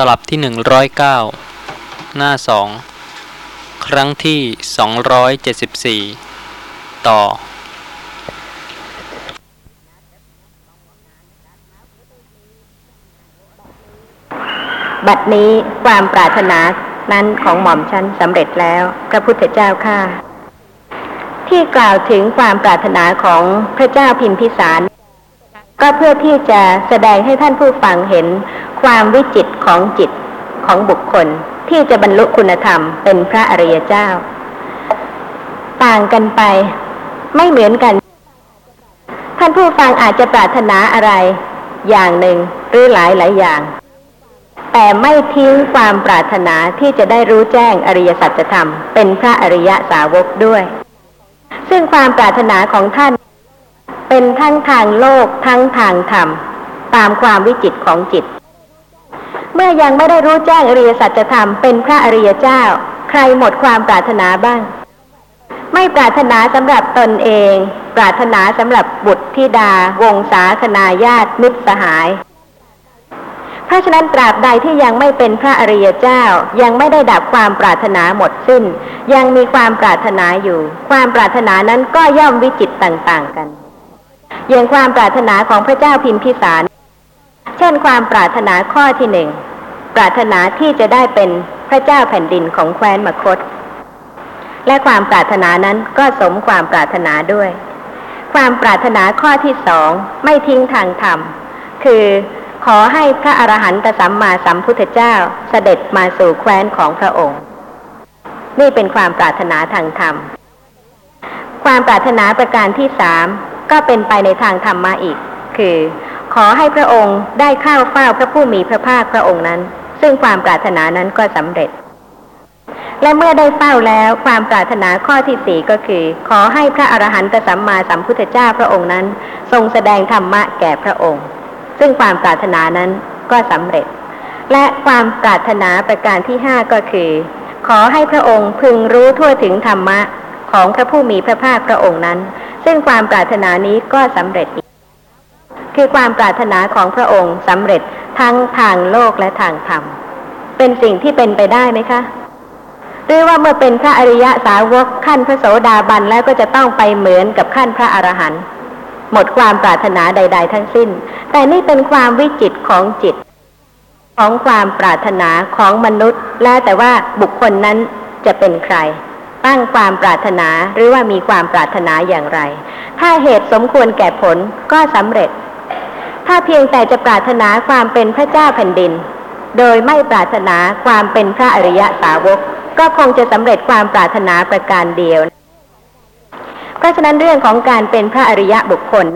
ตลับที่หนึ่งร้อยเก้าหน้าสองครั้งที่สองร้อยเจ็ดสิบสี่ต่อ บัดนี้ความปรารถนานั้นของหม่อมฉันสำเร็จแล้วพระพุทธเจ้าค่ะที่กล่าวถึงความปรารถนาของพระเจ้าพิมพิสาร ก็เพื่อที่จะแสดงให้ท่านผู้ฟังเห็นความวิจิตของจิตของบุคคลที่จะบรรลุคุณธรรมเป็นพระอริยเจ้า ต่างกันไปไม่เหมือนกัน ท่านผู้ฟังอาจจะปรารถนาอะไร อย่างหนึ่งหรือหลายหลายอย่าง แต่ไม่ทิ้งความปรารถนาที่จะได้รู้แจ้งอริยสัจธรรม เป็นพระอริยสาวกด้วย ซึ่งความปรารถนาของท่าน เป็นทั้งทางโลกทั้งทางธรรม ตามความวิจิตของจิต เมื่อยังไม่ได้รู้แจ้งอริยสัจธรรมเป็นพระอริยเจ้า ใครหมดความปรารถนาบ้าง ไม่ปรารถนาสำหรับตนเอง ปรารถนาสำหรับบุตรธิดา วงศาคณาญาติมิตรสหาย เพราะฉะนั้นตราบใดที่ยังไม่เป็นพระอริยเจ้า ยังไม่ได้ดับความปรารถนาหมดสิ้น ยังมีความปรารถนาอยู่ ความปรารถนานั้นก็ย่อมวิจิตต่าง ๆ กัน อย่างความปรารถนาของพระเจ้าพิมพิสาร เช่นความปรารถนาข้อที่หนึ่งปรารถนาที่จะได้เป็นพระเจ้าแผ่นดินของแคว้นมคต และความปรารถนานั้นก็สมความปรารถนาด้วย ความปรารถนาข้อที่สองไม่ทิ้งทางธรรม คือขอให้พระอรหันตสัมมาสัมพุทธเจ้าเสด็จมาสู่แคว้นของพระองค์ นี่เป็นความปรารถนาทางธรรม ความปรารถนาประการที่สาม ก็เป็นไปในทางธรรมะอีก คือ ขอให้พระองค์ได้เข้าเฝ้าพระผู้มีพระภาคพระองค์นั้น ซึ่งความปรารถนานั้นก็สำเร็จ และเมื่อได้เฝ้าแล้วความปรารถนาข้อที่สี่ก็คือ ขอให้พระอรหันตสัมมาสัมพุทธเจ้าพระองค์นั้น ทรงแสดงธรรมะแก่พระองค์ ซึ่งความปรารถนานั้นก็สำเร็จ และความปรารถนาประการที่ห้าก็คือ ขอให้พระองค์พึงรู้ทั่วถึงธรรมะ ของพระผู้มีพระภาคพระองค์นั้น ซึ่งความปรารถนานี้ก็สำเร็จ คือความปรารถนาของพระองค์สำเร็จทั้งทางโลกและทางธรรม เป็นสิ่งที่เป็นไปได้ไหมคะหรือว่าเมื่อเป็นพระอริยะสาวกขั้นพระโสดาบันแล้วก็จะต้องไปเหมือนกับขั้นพระอรหันต์หมดความปรารถนาใด ๆ ทั้งสิ้น แต่นี่เป็นความวิจิตของจิต ของความปรารถนาของมนุษย์ แล้วแต่ว่าบุคคลนั้นจะเป็นใคร ตั้งความปรารถนาหรือว่ามีความปรารถนาอย่างไร ถ้าเหตุสมควรแก่ผลก็สำเร็จ ถ้าเพียงแต่จะปรารถนาความเป็นพระเจ้าแผ่นดิน โดยไม่ปรารถนาความเป็นพระอริยสาวก ก็คงจะสำเร็จความปรารถนาประการเดียว เพราะฉะนั้นเรื่องของการเป็นพระอริยะบุคคล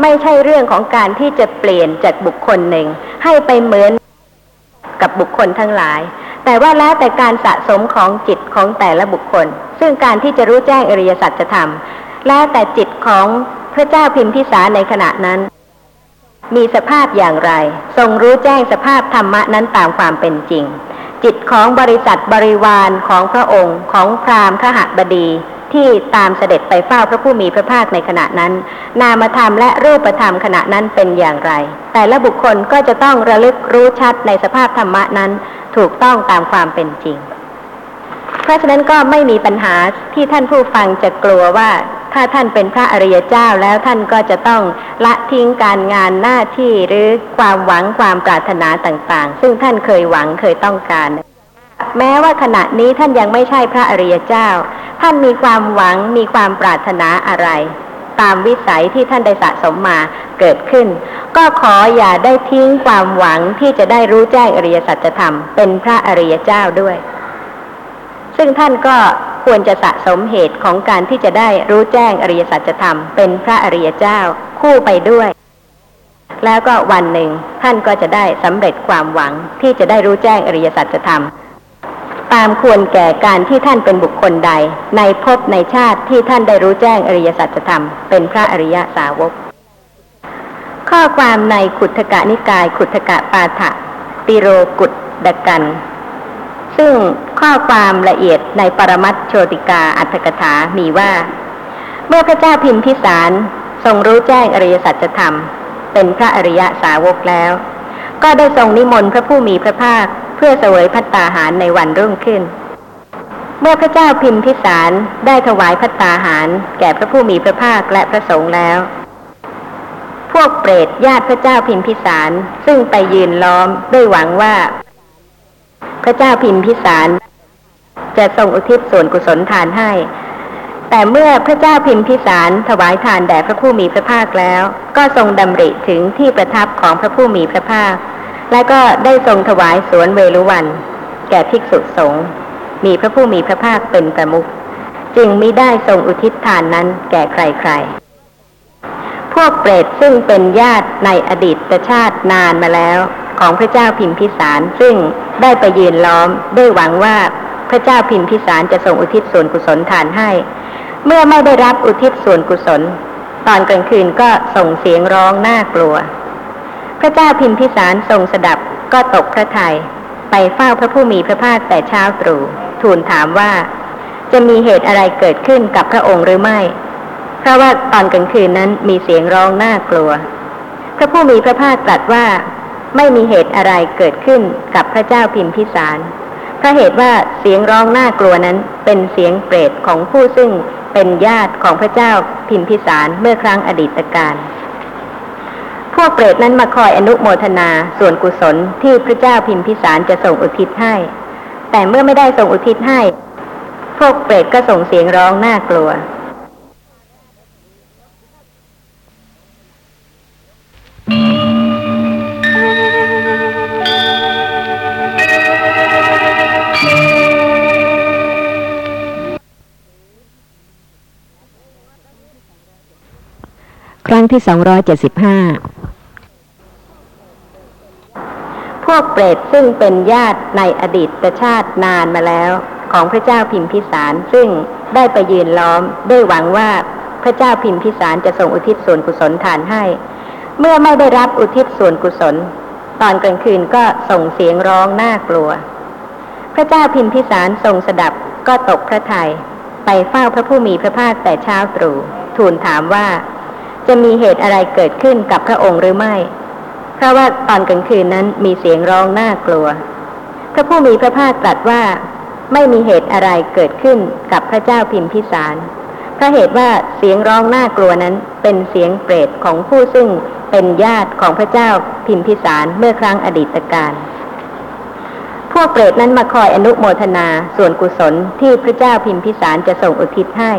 ไม่ใช่เรื่องของการที่จะเปลี่ยนจากบุคคลหนึ่ง ให้ไปเหมือนกับบุคคลทั้งหลาย แต่ว่าแล้วแต่การสะสมของจิตของแต่ละบุคคล ซึ่งการที่จะรู้แจ้งอริยสัจธรรมแล้วแต่จิตของพระเจ้าพิมพิสารในขณะนั้น มีสภาพอย่างไร ทรงรู้แจ้งสภาพธรรมะนั้นตามความเป็นจริง จิตของบริษัทบริวารของพระองค์ของพราหมณ์ขหบดีที่ตามเสด็จไปเฝ้าพระผู้มีพระภาคในขณะนั้น นามธรรมและรูปธรรมขณะนั้นเป็นอย่างไร แต่ละบุคคลก็จะต้องระลึกรู้ชัดในสภาพธรรมะนั้น ถูกต้องตามความเป็นจริง เพราะฉะนั้นก็ไม่มีปัญหาที่ท่านผู้ฟังจะกลัวว่าถ้าท่านเป็นพระอริยเจ้าแล้วท่านก็จะต้องละทิ้งการงานหน้าที่หรือความหวังความปรารถนาต่างๆ ซึ่งท่านเคยหวังเคยต้องการ แม้ว่าขณะนี้ท่านยังไม่ใช่พระอริยเจ้า ท่านมีความหวังมีความปรารถนาอะไร ตามวิสัยที่ท่านได้สะสมมาเกิดขึ้น ก็ขออย่าได้ทิ้งความหวังที่จะได้รู้แจ้งอริยสัจธรรมเป็นพระอริยเจ้าด้วย ซึ่งท่านก็ควรจะสะสมเหตุของการที่จะได้รู้แจ้งอริยสัจธรรมเป็นพระอริยเจ้าคู่ไปด้วย แล้วก็วันหนึ่งท่านก็จะได้สำเร็จความหวังที่จะได้รู้แจ้งอริยสัจธรรม ตามควรแก่การที่ท่านเป็นบุคคลใด ในภพในชาติที่ท่านได้รู้แจ้งอริยสัจธรรม เป็นพระอริยสาวก ข้อความในขุทกะนิกาย ขุทกะปาฐะติโรกุตดกัน ซึ่งข้อความละเอียดในปรมัตโชติกาอัตถกถามีว่า เมื่อพระเจ้าพิมพิสารทรงรู้แจ้งอริยสัจธรรม เป็นพระอริยสาวกแล้ว ก็ได้ทรงนิมนต์พระผู้มีพระภาค เพื่อเสวยพัตตาหารในวันรุ่งขึ้น เมื่อพระเจ้าพิมพิสารได้ถวายพัตตาหาร แก่พระผู้มีพระภาคและพระสงฆ์แล้ว พวกเปรตญาติพระเจ้าพิมพิสารซึ่งไปยืนล้อมด้วยหวังว่า พระเจ้าพิมพิสาร จะทรงอุทิศส่วนกุศลทานให้ แต่เมื่อพระเจ้าพิมพิสารถวายทานแด่พระผู้มีพระภาคแล้ว ก็ทรงดำริถึงที่ประทับของพระผู้มีพระภาค และก็ได้ทรงถวายสวนเวลุวัน แก่ภิกษุสงฆ์มีพระผู้มีพระภาคเป็นประมุขจึงมิได้ทรงอุทิศทานนั้นแก่ใครๆ พวกเปรตซึ่งเป็นญาติในอดีตชาตินานมาแล้ว ของพระเจ้าพิมพิสาร ซึ่งได้ไปยืนล้อมด้วยหวังว่าพระเจ้าพิมพิสารจะทรงอุทิศส่วนกุศลทานให้ เมื่อไม่ได้รับอุทิศส่วนกุศล ตอนกลางคืนก็ส่งเสียงร้องน่ากลัว พระเจ้าพิมพิสารทรงสดับก็ตกพระทยัยไปเฝ้าพระผู้มีพระภาคแต่เช้าตรู่ทูลถามว่า จะมีเหตุอะไรเกิดขึ้นกับพระองค์หรือไม่ เพราะว่าตอนกลางคืนนั้นมีเสียงร้องน่ากลัว พระผู้มีพระภาคตรัสว่า ไม่มีเหตุอะไรเกิดขึ้นกับพระเจ้าพิมพิสารเพราะเหตุว่าเสียงร้องน่ากลัวนั้นเป็นเสียงเปรตของผู้ซึ่งเป็นญาติของพระเจ้าพิมพิสารเมื่อครั้งอดีตการ พวกเปรตนั้นมาคอยอนุโมทนาส่วนกุศลที่พระเจ้าพิมพิสารจะส่งอุทิศให้ แต่เมื่อไม่ได้ส่งอุทิศให้ พวกเปรตก็ส่งเสียงร้องน่ากลัว ครั้งที่สองร้อยเจ็ดสิบห้า พวกเปรตซึ่งเป็นญาติในอดีตชาตินานมาแล้ว ของพระเจ้าพิมพิสารซึ่งได้ไปยืนล้อมด้วยหวังว่าพระเจ้าพิมพิสารจะส่งอุทิศส่วนกุศลทานให้ เมื่อไม่ได้รับอุทิศส่วนกุศล ตอนกลางคืนก็ส่งเสียงร้องน่ากลัว พระเจ้าพิมพิสารทรงสดับก็ตกพระทยัยไปเฝ้าพระผู้มีพระภาคแต่เช้าตรู่ทูลถามว่า จะมีเหตุอะไรเกิดขึ้นกับพระองค์หรือไม่ เพราะว่าตอนกลางคืนนั้นมีเสียงร้องน่ากลัว พระผู้มีพระภาคตรัสว่าไม่มีเหตุอะไรเกิดขึ้นกับพระเจ้าพิมพิสารเพราะเหตุว่าเสียงร้องน่ากลัวนั้นเป็นเสียงเปรตของผู้ซึ่งเป็นญาติของพระเจ้าพิมพิสารเมื่อครั้งอดีตการ พวกเปรตนั้นมาคอยอนุโมทนาส่วนกุศลที่พระเจ้าพิมพิสารจะส่งอุทิศให้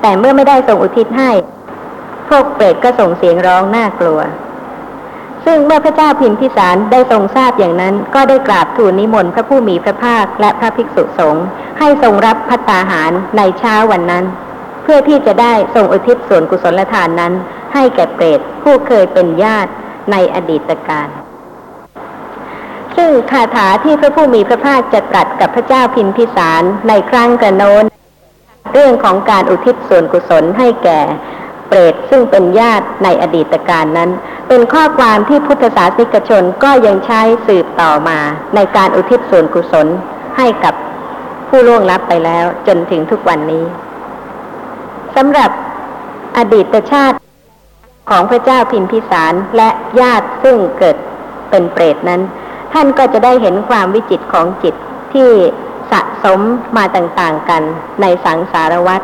แต่เมื่อไม่ได้ส่งอุทิศให้ พวกเปรตก็ส่งเสียงร้องน่ากลัว ซึ่งเมื่อพระเจ้าพิมพิสารได้ทรงทราบอย่างนั้น ก็ได้กราบทูลนิมนต์พระผู้มีพระภาคและพระภิกษุสงฆ์ให้ทรงรับพัตตาหารในเช้าวันนั้น เพื่อที่จะได้ทรงอุทิศส่วนกุศลทานนั้น ให้แก่เปรตผู้เคยเป็นญาติในอดีตการซึ่งคาถาที่พระผู้มีพระภาคจะตรัสกับพระเจ้าพิมพิสารในครั้งกระโน้น เรื่องของการอุทิศส่วนกุศลให้แก่ เปรตซึ่งเป็นญาติในอดีตการนั้น เป็นข้อความที่พุทธศาสนิกชนก็ยังใช้สืบต่อมาในการอุทิศส่วนกุศลให้กับผู้ล่วงลับไปแล้วจนถึงทุกวันนี้สำหรับอดีตชาติของพระเจ้าพิมพิสารและญาติซึ่งเกิดเป็นเปรตนั้น ท่านก็จะได้เห็นความวิจิตของจิตที่สะสมมาต่างๆกันในสังสารวัฏ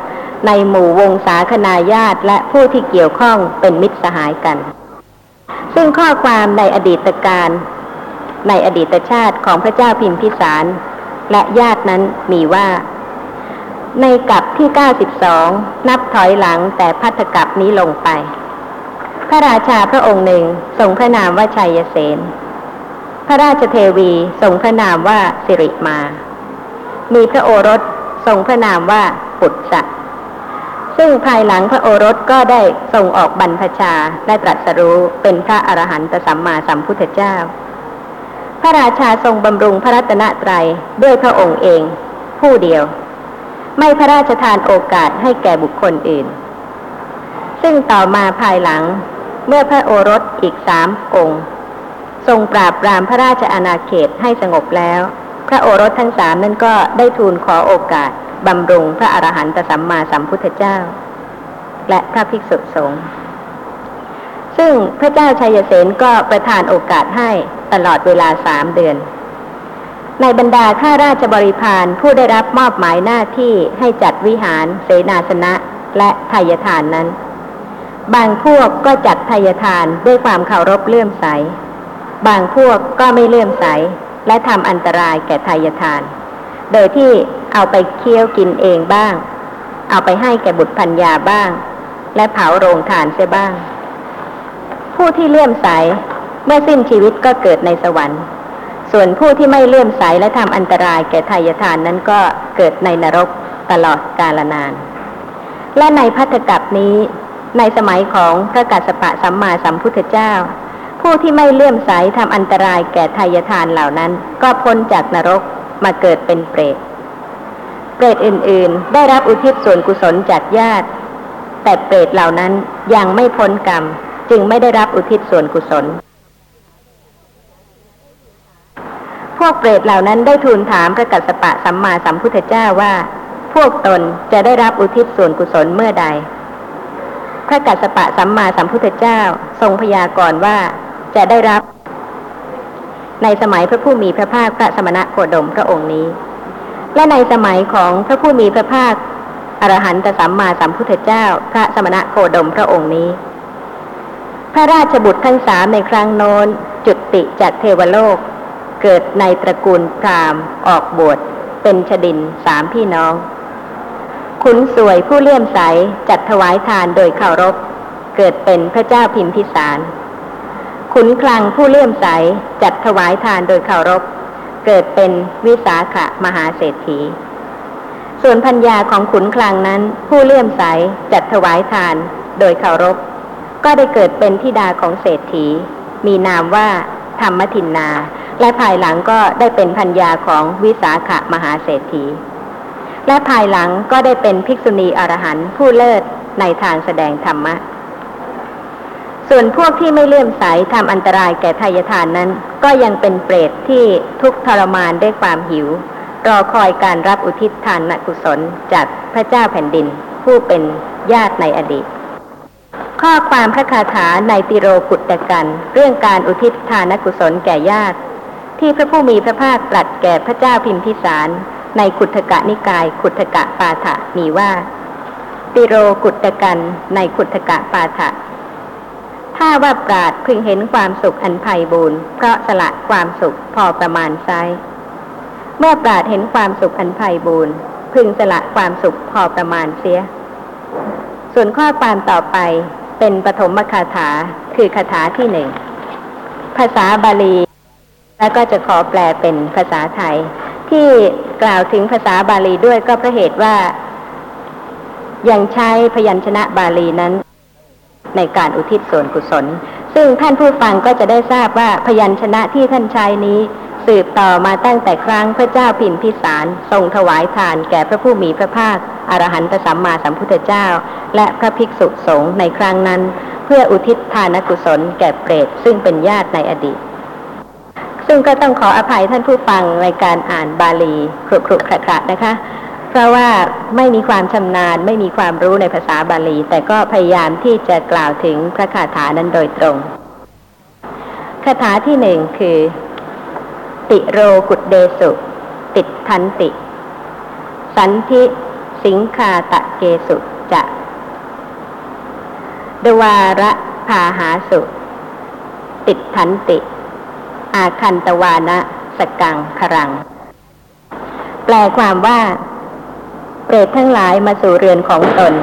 ในหมู่วงศาคณาญาติและผู้ที่เกี่ยวข้องเป็นมิตรสหายกัน ซึ่งข้อความในอดีตการในอดีตชาติของพระเจ้าพิมพิสาร และญาตินั้นมีว่า ในกับที่ 92 นับถอยหลังแต่พัทธกับนี้ลงไป พระราชาพระองค์หนึ่งทรงพระนามว่าชัยเสนพระราชเทวีทรงพระนามว่าสิริมา มีพระโอรสทรงพระนามว่าปุตสะ ซึ่งภายหลังพระโอรสก็ได้ทรงออกบรรพชาและตรัสรู้เป็นพระอรหันตสัมมาสัมพุทธเจ้า พระราชาทรงบำรุงพระรัตนตรัยด้วยพระองค์เอง ผู้เดียว ไม่พระราชทานโอกาสให้แก่บุคคลอื่น ซึ่งต่อมาภายหลังเมื่อพระโอรสอีกสามองค์ ทรงปราบปรามพระราชอาณาเขตให้สงบแล้ว พระโอรสทั้งสามนั้นก็ได้ทูลขอโอกาส บำรุงพระอรหันตสัมมาสัมพุทธเจ้า และพระภิกษุสงฆ์ซึ่งพระเจ้าชัยเสนก็ประทานโอกาสให้ตลอดเวลาสามเดือน ในบรรดาข้าราชบริพารผู้ได้รับมอบหมายหน้าที่ให้จัดวิหาร เสนาสนะและทายทานนั้น บางพวกก็จัดทายทานด้วยความเคารพเลื่อมใส บางพวกก็ไม่เลื่อมใสและทำอันตรายแก่ทายทาน โดยที่ เอาไปเคี้ยวกินเองบ้าง เอาไปให้แก่บุตรพัญญาบ้าง และเผาโรงทานเสียบ้าง ผู้ที่เลื่อมใสเมื่อสิ้นชีวิตก็เกิดในสวรรค์ ส่วนผู้ที่ไม่เลื่อมใสและทำอันตรายแก่ทายทานนั้นก็เกิดในนรกตลอดกาลนาน และในพัทธกัปนี้ ในสมัยของพระกัสสปะสัมมาสัมพุทธเจ้า ผู้ที่ไม่เลื่อมใสทำอันตรายแก่ทายทานเหล่านั้น ก็พ้นจากนรกมาเกิดเป็นเปรต เปรตอื่นๆ ได้รับอุทิศส่วนกุศลจากญาติ แต่เปรตเหล่านั้นยังไม่พ้นกรรม จึงไม่ได้รับอุทิศส่วนกุศล พวกเปรตเหล่านั้นได้ทูลถามพระกัสสปะสัมมาสัมพุทธเจ้าว่า พวกตนจะได้รับอุทิศส่วนกุศลเมื่อใด พระกัสสปะสัมมาสัมพุทธเจ้าทรงพยากรณ์ว่าจะได้รับในสมัยพระผู้มีพระภาคพระสมณะโคดมพระองค์นี้ และในสมัยของพระผู้มีพระภาคอรหันตสัมมาสัมพุทธเจ้า พระสมณะโคดมพระองค์นี้ พระราชบุตรทั้งสามในครั้งโน้น จุติจากเทวโลก เกิดในตระกูลพราหมณ์ ออกบวชเป็นชดินสามพี่น้อง ขุนสวยผู้เลื่อมใสจัดถวายทานโดยเคารพ เกิดเป็นพระเจ้าพิมพิสาร ขุนคลังผู้เลื่อมใสจัดถวายทานโดยเคารพ เกิดเป็นวิสาขะมหาเศรษฐี ส่วนพัญญาของขุนคลังนั้น ผู้เลื่อมใสจัดถวายทาน โดยเคารพ ก็ได้เกิดเป็นธิดาของเศรษฐี มีนามว่าธรรมทินนา และภายหลังก็ได้เป็นพัญญาของวิสาขะมหาเศรษฐี และภายหลังก็ได้เป็นภิกษุณีอรหันต์ผู้เลิศในทางแสดงธรรมะ ส่วนพวกที่ไม่เลื่อมใสทำอันตรายแก่ทายทานนั้น ก็ยังเป็นเปรตที่ทุกทรมานด้วยความหิว รอคอยการรับอุทิศทานนกุศลจากพระเจ้าแผ่นดิน ผู้เป็นญาติในอดีต ข้อความพระคาถาในติโรกุตตกันเรื่องการอุทิศทานกุศลแก่ญาติ ที่พระผู้มีพระภาคตรัสแก่พระเจ้าพิมพิสาร ในขุทกะนิกายขุทกะปาฐะมีว่า ติโรกุตตกันในขุททกะปาฐะ ถ้าว่าปราดพึงเห็นความสุขอันไพ่บูรณ์เพราะสละความสุขพอประมาณไซเมื่อปราดเห็นความสุขอันไพ่บูรณ์พึงสละความสุขพอประมาณเสีย ส่วนข้อความต่อไปเป็นปฐมคาถาคือคาถาที่หนึ่งภาษาบาลี แล้วก็จะขอแปลเป็นภาษาไทย ที่กล่าวถึงภาษาบาลีด้วยก็เพราะเหตุว่า ยังใช้พยัญชนะบาลีนั้น ในการอุทิศส่วนกุศล ซึ่งท่านผู้ฟังก็จะได้ทราบว่าพยัญชนะที่ท่านใช้นี้ สืบต่อมาตั้งแต่ครั้งพระเจ้าพิมพิสาร ทรงถวายทานแก่พระผู้มีพระภาค อรหันตสัมมาสัมพุทธเจ้า และพระภิกษุสงฆ์ในครั้งนั้น เพื่ออุทิศทานกุศลแก่เปรตซึ่งเป็นญาติในอดีต ซึ่งก็ต้องขออภัยท่านผู้ฟังในการอ่านบาลีครุกรุขระนะคะ เพราะว่าไม่มีความชำนาญ ไม่มีความรู้ในภาษาบาลี แต่ก็พยายามที่จะกล่าวถึงพระคาถานั้นโดยตรงคาถาที่หนึ่งคือ ติโรกุดเดสุ ติดทันติ สันทิสิงคาตะเกสุจะดวาระพาหาสุ ติดทันติ อาคันตวานะสกังครัง แปลความว่า รตทั้งหลายมาสู่เรือนของตน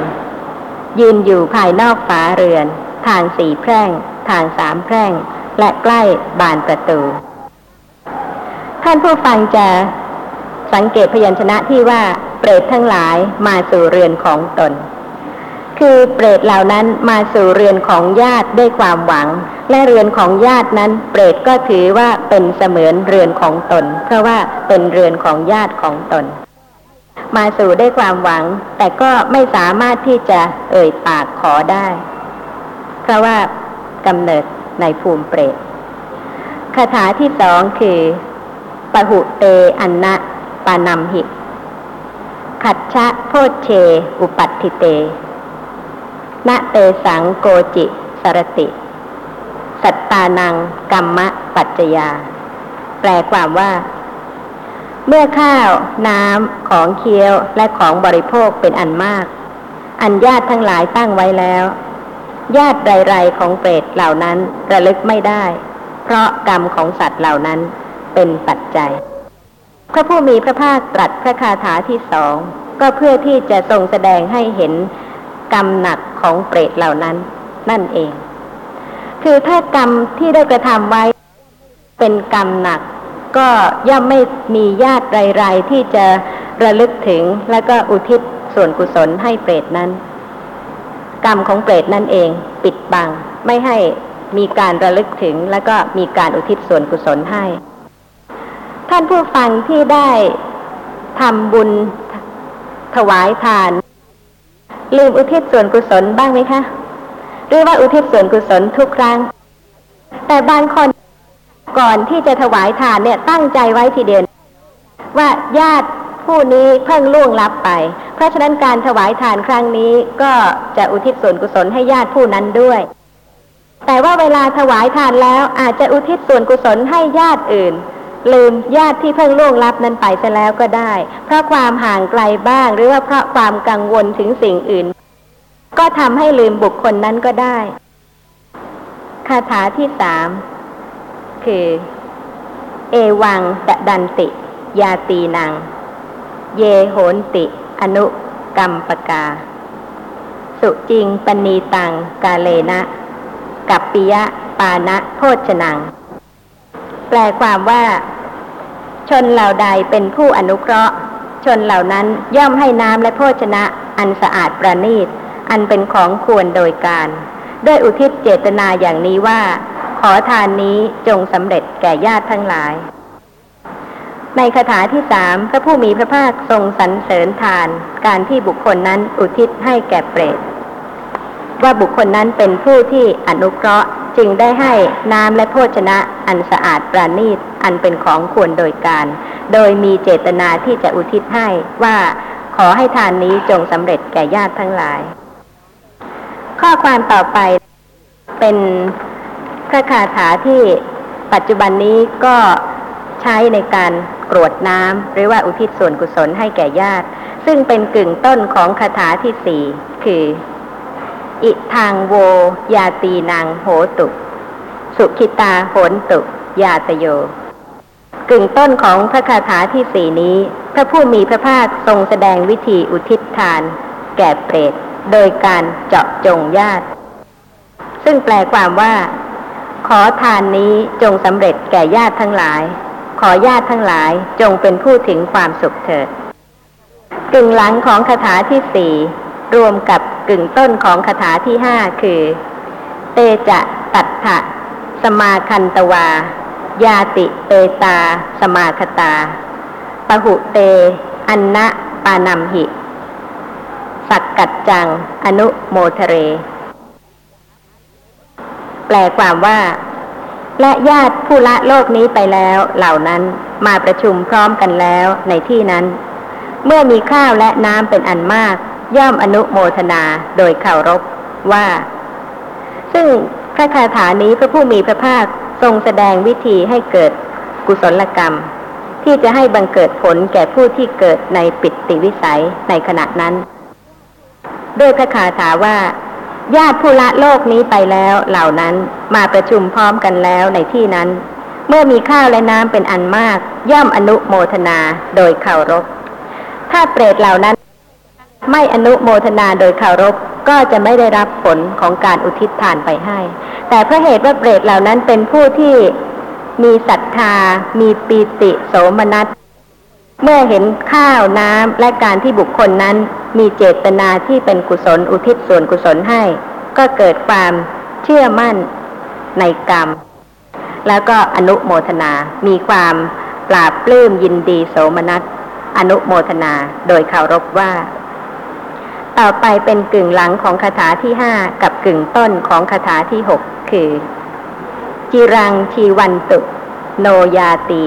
ยืนอยู่ภายนอกฝาเรือน ทางสี่แพร่ง ทางสามแพร่ง และใกล้บานประตู ท่านผู้ฟังจะสังเกตพยัญชนะที่ว่าเปรตทั้งหลายมาสู่เรือนของตน คือเปรตเหล่านั้นมาสู่เรือนของญาติด้วยความหวัง และเรือนของญาตินั้น เปรตก็ถือว่าเป็นเสมือนเรือนของตน เพราะว่าเป็นเรือนของญาติของตน มาสู่ได้ความหวัง แต่ก็ไม่สามารถที่จะเอ่ยปากขอได้ เพราะว่ากำเนิดในภูมิเปรตคาถาที่สองคือปหุเตอันนะปานัมหิ ขัดชะโพชเช อุปัตติเตณเตสังโกจิสรติ สัตตานัง กัมมะปัจจยา แปลความว่า เมื่อข้าว น้ำ ของเคี้ยวและของบริโภคเป็นอันมาก อันญาติทั้งหลายตั้งไว้แล้ว ญาติไรๆของเปรตเหล่านั้นระลึกไม่ได้ เพราะกรรมของสัตว์เหล่านั้นเป็นปัจจัย พระผู้มีพระภาคตรัสพระคาถาที่สอง ก็เพื่อที่จะทรงแสดงให้เห็นกรรมหนักของเปรตเหล่านั้น นั่นเอง คือถ้ากรรมที่ได้กระทำไว้เป็นกรรมหนัก ก็ย่อมไม่มีญาติไรๆที่จะระลึกถึงแล้วก็อุทิศส่วนกุศลให้เปรตนั้น กรรมของเปรตนั่นเอง ปิดบัง ไม่ให้มีการระลึกถึงแล้วก็มีการอุทิศส่วนกุศลให้ ท่านผู้ฟังที่ได้ทำบุญถวายทาน ลืมอุทิศส่วนกุศลบ้างไหมคะ หรือว่าอุทิศส่วนกุศลทุกครั้ง แต่บางคน ก่อนที่จะถวายทานเนี่ยตั้งใจไว้ทีเดียวว่าญาติผู้นี้เพิ่งล่วงลับไป เพราะฉะนั้นการถวายทานครั้งนี้ก็จะอุทิศส่วนกุศลให้ญาติผู้นั้นด้วย แต่ว่าเวลาถวายทานแล้วอาจจะอุทิศส่วนกุศลให้ญาติอื่น ลืมญาติที่เพิ่งล่วงลับนั้นไปซะแล้วก็ได้ เพราะความห่างไกลบ้างหรือว่าเพราะความกังวลถึงสิ่งอื่น ก็ทำให้ลืมบุคคลนั้นก็ได้ คาถาที่สาม คือ เอวังตะดันติ ยาตีนางเยโหนติ อนุกรรมปกา สุจริงปณีตังกาเลนะ กัปปิยะปานะโพชนัง แปลความว่า ชนเหล่าใดเป็นผู้อนุเคราะห์ ชนเหล่านั้นย่อมให้น้ำและโภชนะ อันสะอาดประณีต อันเป็นของควรโดยการ ด้วยอุทิศเจตนาอย่างนี้ว่า ขอทานนี้จงสำเร็จแก่ญาติทั้งหลาย ในคาถาที่สามพระผู้มีพระภาคทรงสรรเสริญทาน การที่บุคคลนั้นอุทิศให้แก่เปรตว่าบุคคลนั้นเป็นผู้ที่อนุเคราะห์จึงได้ให้น้ำและโภชนะอันสะอาดปราณีตอันเป็นของควรโดยการ โดยมีเจตนาที่จะอุทิศให้ว่าขอให้ทานนี้จงสำเร็จแก่ญาติทั้งหลาย ข้อความต่อไปเป็น พระคาถาที่ปัจจุบันนี้ก็ใช้ในการกรวดน้ำหรือว่าอุทิศส่วนกุศลให้แก่ญาติ ซึ่งเป็นกึ่งต้นของคาถาที่สี่คือ อิทางโวยาตีนางโหตุ สุขิตาโหนตุ ยาตโย กึ่งต้นของพระคาถาที่สี่นี้ พระผู้มีพระภาคทรงแสดงวิธีอุทิศทาน แก่เปรต โดยการเจาะจงญาติ ซึ่งแปลความว่า ขอทานนี้จงสำเร็จแก่ญาติทั้งหลาย ขอญาติทั้งหลายจงเป็นผู้ถึงความสุขเถิด กึ่งหลังของคาถาที่สี่รวมกับกึ่งต้นของคาถาที่ห้าคือ เตจะตัทธะสมาคันตวา ยาติเตตา สมาคตาปะหุเต อันนะปานัมหิ สักกัดจัง อนุโมทเร ลความว่า และญาติผู้ละโลกนี้ไปแล้วเหล่านั้นมาประชุมพร้อมกันแล้วในที่นั้น เมื่อมีข้าวและน้ำเป็นอันมาก ย่อมอนุโมทนาโดยเคารพว่า ซึ่งพระคาถานี้พระผู้มีพระภาคทรงแสดงวิธีให้เกิดกุศลกรรม ที่จะให้บังเกิดผลแก่ผู้ที่เกิดในปิติวิสัยในขณะนั้น ด้วยพระคาถาว่า ญาติผู้ละโลกนี้ไปแล้วเหล่านั้นมาประชุมพร้อมกันแล้วในที่นั้น เมื่อมีข้าวและน้ำเป็นอันมาก ย่อมอนุโมทนาโดยเคารพ ถ้าเปรตเหล่านั้น ไม่อนุโมทนาโดยเคารพก็จะไม่ได้รับผลของการอุทิศทานไปให้ แต่เพราะเหตุว่าเปรตเหล่านั้นเป็นผู้ที่มีศรัทธา มีปีติโสมนัส เมื่อเห็นข้าวน้ำและการที่บุคคลนั้นมีเจตนาที่เป็นกุศลอุทิศส่วนกุศลให้ ก็เกิดความเชื่อมั่นในกรรม แล้วก็อนุโมทนา มีความปราบปลื้มยินดีโสมนัส อนุโมทนาโดยเคารพว่า ต่อไปเป็นกึ่งหลังของคาถาที่ห้ากับกึ่งต้นของคาถาที่หกคือ จิรังชีวันตุ โนยาตี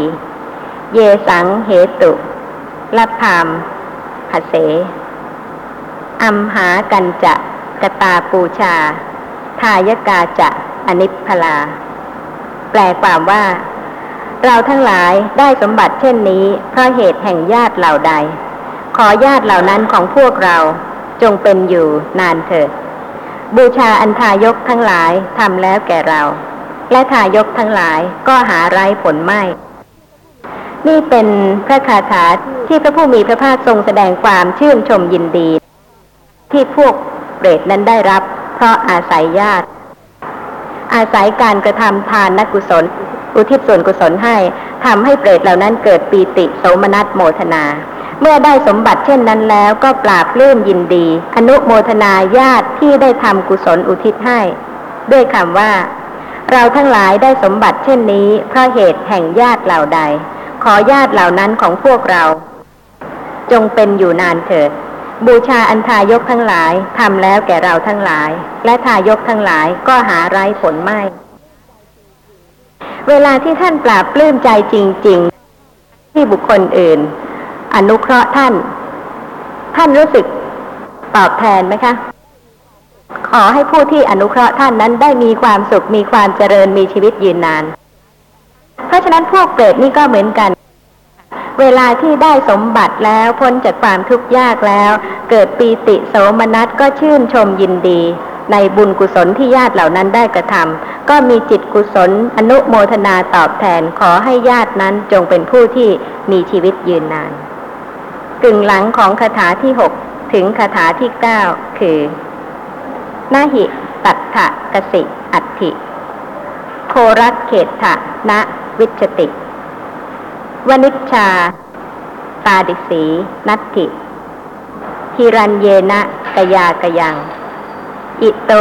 เยสังเหตุลัพพามหเส อัมหากันจะกตาปูชา ทายกาจะอนิพพลาแปแปลความว่า เราทั้งหลายได้สมบัติเช่นนี้ เพราะเหตุแห่งญาติเหล่าใด ขอญาติเหล่านั้นของพวกเราจงเป็นอยู่นานเถิด บูชาอันทายกทั้งหลายทำแล้วแก่เรา และทายกทั้งหลายก็หาไร้ผลไม่ นี่เป็นพระคาถาที่พระผู้มีพระภาคทรงแสดงความชื่นชมยินดี ที่พวกเปรตนั้นได้รับ เพราะอาศัยญาติ อาศัยการกระทำทานนักกุศล อุทิศส่วนกุศลให้ทำให้เปรตเหล่านั้นเกิดปีติโสมนัสโมทนา เมื่อได้สมบัติเช่นนั้นแล้วก็ปราบปลื้มยินดี อนุโมทนาญาติที่ได้ทำกุศลอุทิศให้ ด้วยคำว่า เราทั้งหลายได้สมบัติเช่นนี้เพราะเหตุแห่งญาติเหล่าใด ขอญาติเหล่านั้นของพวกเรา จงเป็นอยู่นานเถิด บูชาอันทายกทั้งหลายทำแล้วแก่เราทั้งหลาย และทายกทั้งหลายก็หาไร้ผลไม่ เวลาที่ท่านปราบปลื้มใจจริง ๆ ที่บุคคลอื่น อนุเคราะห์ท่าน ท่านรู้สึกตอบแทนไหมคะขอให้ผู้ที่อนุเคราะห์ท่านนั้นได้มีความสุขมีความเจริญมีชีวิตยืนนาน เพราะฉะนั้นพวกเปรตนี่ก็เหมือนกัน เวลาที่ได้สมบัติแล้วพ้นจากความทุกข์ยากแล้ว เกิดปีติโสมนัสก็ชื่นชมยินดี ในบุญกุศลที่ญาติเหล่านั้นได้กระทำก็มีจิตกุศลอนุโมทนาตอบแทนขอให้ญาตินั้นจงเป็นผู้ที่มีชีวิตยืนนานกึ่งหลังของคาถาที่หกถึงคาถาที่เก้าคือนาหิ ตัตถะกสิ อัตถิ โครัตเขตถะนะ วิชติ วนิชชา ตาดิสี นัตถิฮิรันเยนะกยากยัง อิโต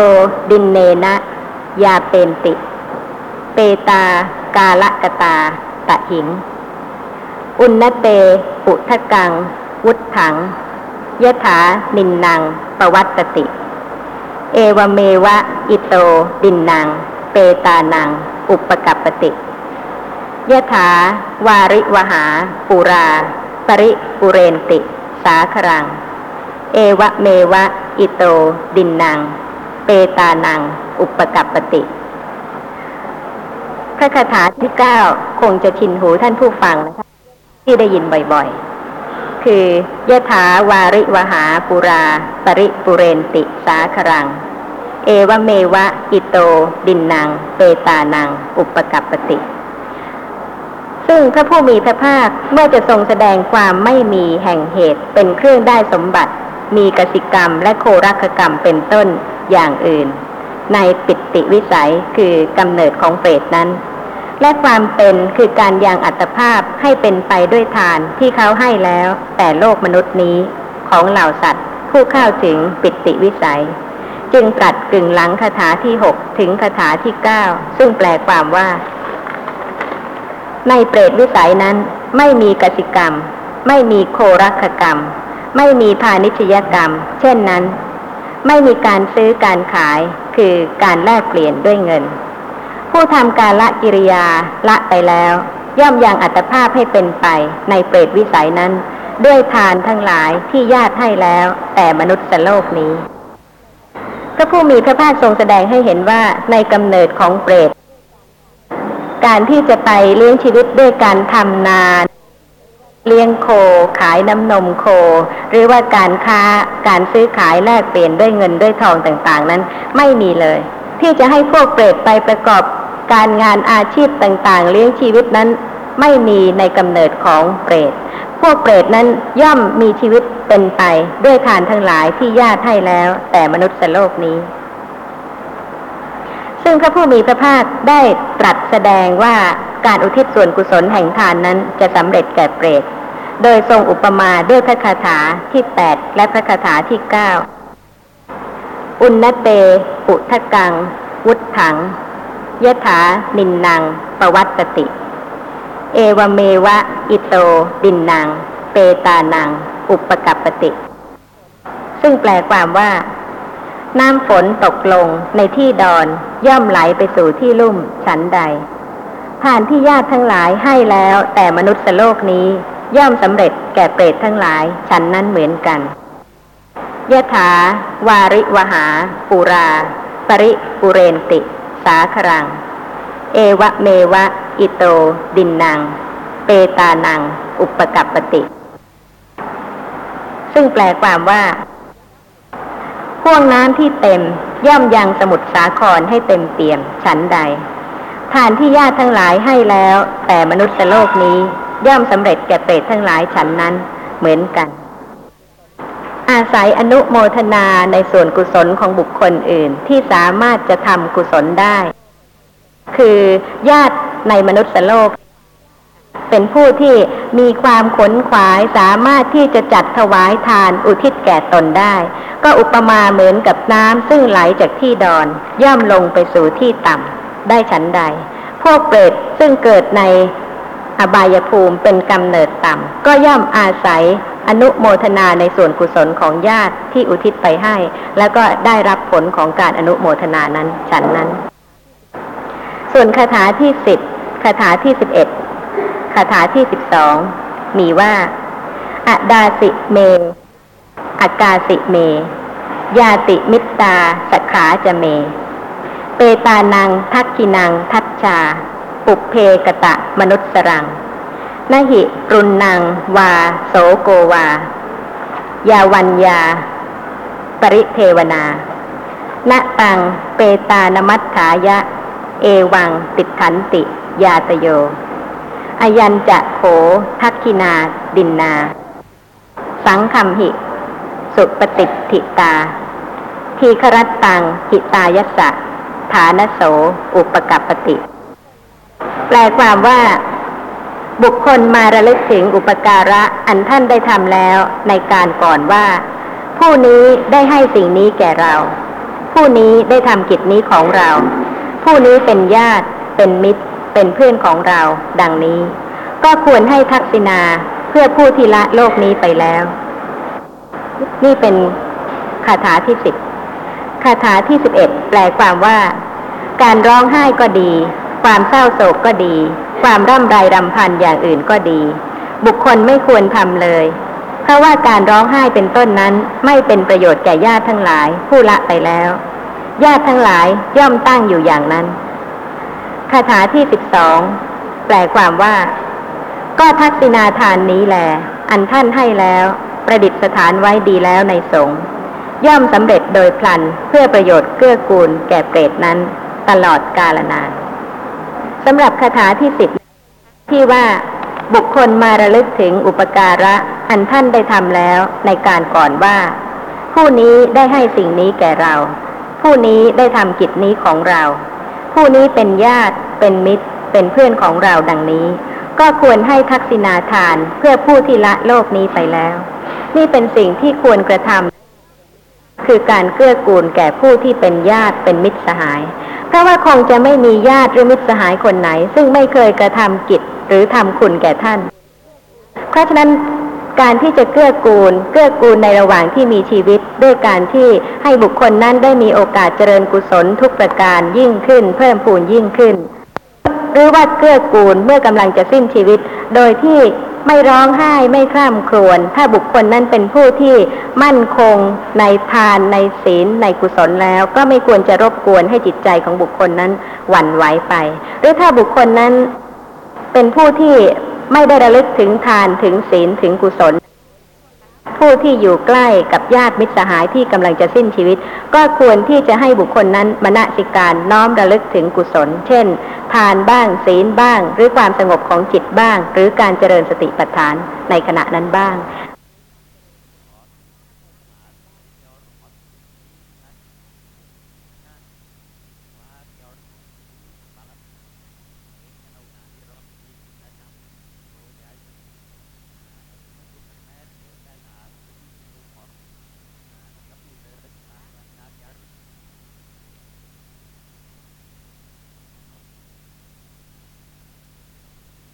ดินเนนะ ยาเปนติ เปตากาละกตา ตะหิง อุณเต ปุทะกัง วุฒถังยถานินนางปวัตติ เอวเมวะ อิโต ดินนาง เปตานังอุปกัปปติ ยะถาวาริวหา ปุรา ปริปุเรนติ สาครัง เอวะเมวะ อิโต ดินนางเปตานัง อุปกัปปติ พระคาถาที่เก้าคงจะชินหูท่านผู้ฟังนะคะที่ได้ยินบ่อยๆ คือยะถาวาริวหาปุรา ปริปุเรนติ สาครัง เอวะเมวะ อิโต ดินนางเปตานัง อุปกัปปติ ซึ่งพระผู้มีพระภาคเมื่อจะทรงแสดงความไม่มีแห่งเหตุเป็นเครื่องได้สมบัติ มีกสิกรรมและโครักกรรมเป็นต้นอย่างอื่น ในปิติวิสัยคือกำเนิดของเปรตนั้น และความเป็นคือการยังอัตภาพให้เป็นไปด้วยทานที่เขาให้แล้ว แต่โลกมนุษย์นี้ของเหล่าสัตว์ ผู้เข้าถึงปิติวิสัย จึงตรัสกึ่งหลังคาถาที่หกถึงคาถาที่เก้าซึ่งแปลความว่า ในเปรตวิสัยนั้น ไม่มีกสิกรรม ไม่มีโครักกรรม ไม่มีพาณิชยกรรม เช่นนั้น ไม่มีการซื้อการขายคือการแลกเปลี่ยนด้วยเงิน ผู้ทำการละกิริยาละไปแล้ว ย่อมยังอัตภาพให้เป็นไปในเปรตวิสัยนั้น ด้วยทานทั้งหลายที่ญาติให้แล้ว แต่มนุษย์โลกนี้พระผู้มีพระภาคทรงแสดงให้เห็นว่าในกำเนิดของเปรต การที่จะไปเลี้ยงชีวิตด้วยการทำนาเลี้ยงโคขายน้ำนมโค หรือว่าการค้าการซื้อขายแลกเปลี่ยนด้วยเงินด้วยทองต่างๆ นั้นไม่มีเลย ที่จะให้พวกเปรตไปประกอบการงานอาชีพต่างๆ เลี้ยงชีวิตนั้นไม่มีในกำเนิดของเปรตพวกเปรตนั้นย่อมมีชีวิตเป็นไปด้วยทานทั้งหลายที่ญาติให้แล้ว แต่มนุษย์โลกนี้ ซึ่งพระผู้มีพระภาคได้ตรัสแสดงว่าการอุทิศส่วนกุศลแห่งทานนั้นจะสำเร็จแก่เปรต โดยทรงอุปมาด้วยพระคาถาที่แปดและพระคาถาที่เก้าอุณเต ปุทกัง วุฒถัง ยถา นินนางปวัตติ เอวเมวะ อิโต ดินนาง เปตานังอุปกัปปติ ซึ่งแปลความว่า น้ำฝนตกลงในที่ดอนย่อมไหลไปสู่ที่ลุ่มฉันใด ผ่านที่ญาติทั้งหลายให้แล้วแต่มนุษย์โลกนี้ย่อมสำเร็จแก่เปรตทั้งหลายฉันนั้นเหมือนกันยะถาวาริวหา ปุรา ปริปุเรนติ สาครัง เอเอวะเมวะ อิโต ดินนางเปตานัง อุปกัปปติ ซึ่งแปลความว่า พ่วงน้ำที่เต็ม ย่อมยังสมุทรสาครให้เต็มเปี่ยมฉันใดทานที่ญาติทั้งหลายให้แล้ว แต่มนุษย์โลกนี้ย่อมสำเร็จแก่เปรตทั้งหลายฉันนั้นเหมือนกัน อาศัยอนุโมทนาในส่วนกุศลของบุคคลอื่นที่สามารถจะทำกุศลได้ คือญาติในมนุษย์โลก เป็นผู้ที่มีความขนขวายสามารถที่จะจัดถวายทานอุทิศแก่ตนได้ ก็อุปมาเหมือนกับน้ำซึ่งไหลจากที่ดอน ย่อมลงไปสู่ที่ต่ำได้ฉันใด พวกเปรตซึ่งเกิดในอบายภูมิเป็นกำเนิดต่ำก็ย่อมอาศัยอนุโมทนาในส่วนกุศลของญาติที่อุทิศไปให้ แล้วก็ได้รับผลของการอนุโมทนานั้นฉันนั้น ส่วนคาถาที่สิบคาถาที่สิบเอ็ด คาถาที่สิบสองมีว่าอดาสิเมอากาสิเม ยาติมิตตาสขาจะเม เปตานัง ทักกินัง ทัชชา ปุเพกตะมนุษสรังนหิรุนนัง วา โสโกวา ยาวัญญา ปริเทวนาณตัง เปตานมัตถายะ เอวัง ติดขันติ ยาตโย อยันจะโขทักขินาดินนา สังคำหิ สุปฏิทิตา ทีครัตตังหิตายสสะฐานโส อุปกัปปติ แปลความว่า บุคคลมาระลึกถึงอุปการะอันท่านได้ทำแล้วในการก่อนว่า ผู้นี้ได้ให้สิ่งนี้แก่เรา ผู้นี้ได้ทำกิจนี้ของเรา ผู้นี้เป็นญาติเป็นมิตร เป็นเพื่อนของเรา ดังนี้ ก็ควรให้ทักษิณาเพื่อผู้ที่ละโลกนี้ไปแล้ว นี่เป็นคาถาที่สิบคาถาที่สิบเอ็ดแปลความว่า การร้องไห้ก็ดี ความเศร้าโศกก็ดี ความร่ำไรรำพันอย่างอื่นก็ดี บุคคลไม่ควรทำเลย เพราะว่าการร้องไห้เป็นต้นนั้นไม่เป็นประโยชน์แก่ญาติทั้งหลายผู้ละไปแล้ว ญาติทั้งหลายย่อมตั้งอยู่อย่างนั้น คาถาที่สิบสองแปลความว่า ก็ทักษิณาทานนี้แหลอันท่านให้แล้ว ประดิษฐานไว้ดีแล้วในสงฆ์ย่อมสำเร็จโดยพลันเพื่อประโยชน์เกื้อกูลแก่เปรตนั้น ตลอดกาลนานสำหรับคาถาที่สิบที่ว่าบุคคลมาระลึกถึงอุปการะ อันท่านได้ทำแล้วในการก่อนว่า ผู้นี้ได้ให้สิ่งนี้แก่เรา ผู้นี้ได้ทำกิจนี้ของเรา ผู้นี้เป็นญาติ เป็นมิตร เป็นเพื่อนของเราดังนี้ ก็ควรให้ทักษิณาทานเพื่อผู้ที่ละโลกนี้ไปแล้ว นี่เป็นสิ่งที่ควรกระทำคือการเกื้อกูลแก่ผู้ที่เป็นญาติเป็นมิตรสหาย เพราะว่าคงจะไม่มีญาติหรือมิตรสหายคนไหน ซึ่งไม่เคยกระทำกิจหรือทำคุณแก่ท่าน เพราะฉะนั้นการที่จะเกื้อกูล เกื้อกูลในระหว่างที่มีชีวิต ด้วยการที่ให้บุคคลนั้นได้มีโอกาสเจริญกุศลทุกประการยิ่งขึ้น เพิ่มพูนยิ่งขึ้น หรือว่าเกื้อกูลเมื่อกำลังจะสิ้นชีวิต โดยที่ไม่ร้องไห้ไม่คร่ำครวญถ้าบุคคลนั้นเป็นผู้ที่มั่นคงในทานในศีลในกุศลแล้ว ก็ไม่ควรจะรบกวนให้จิตใจของบุคคลนั้นหวั่นไหวไป หรือถ้าบุคคลนั้นเป็นผู้ที่ไม่ได้ระลึกถึงทานถึงศีลถึงกุศล ผู้ที่อยู่ใกล้กับญาติมิตรสหายที่กำลังจะสิ้นชีวิต ก็ควรที่จะให้บุคคลนั้นมณสิการน้อมระลึกถึงกุศล เช่น ทานบ้าง ศีลบ้าง หรือความสงบของจิตบ้าง หรือการเจริญสติปัฏฐานในขณะนั้นบ้าง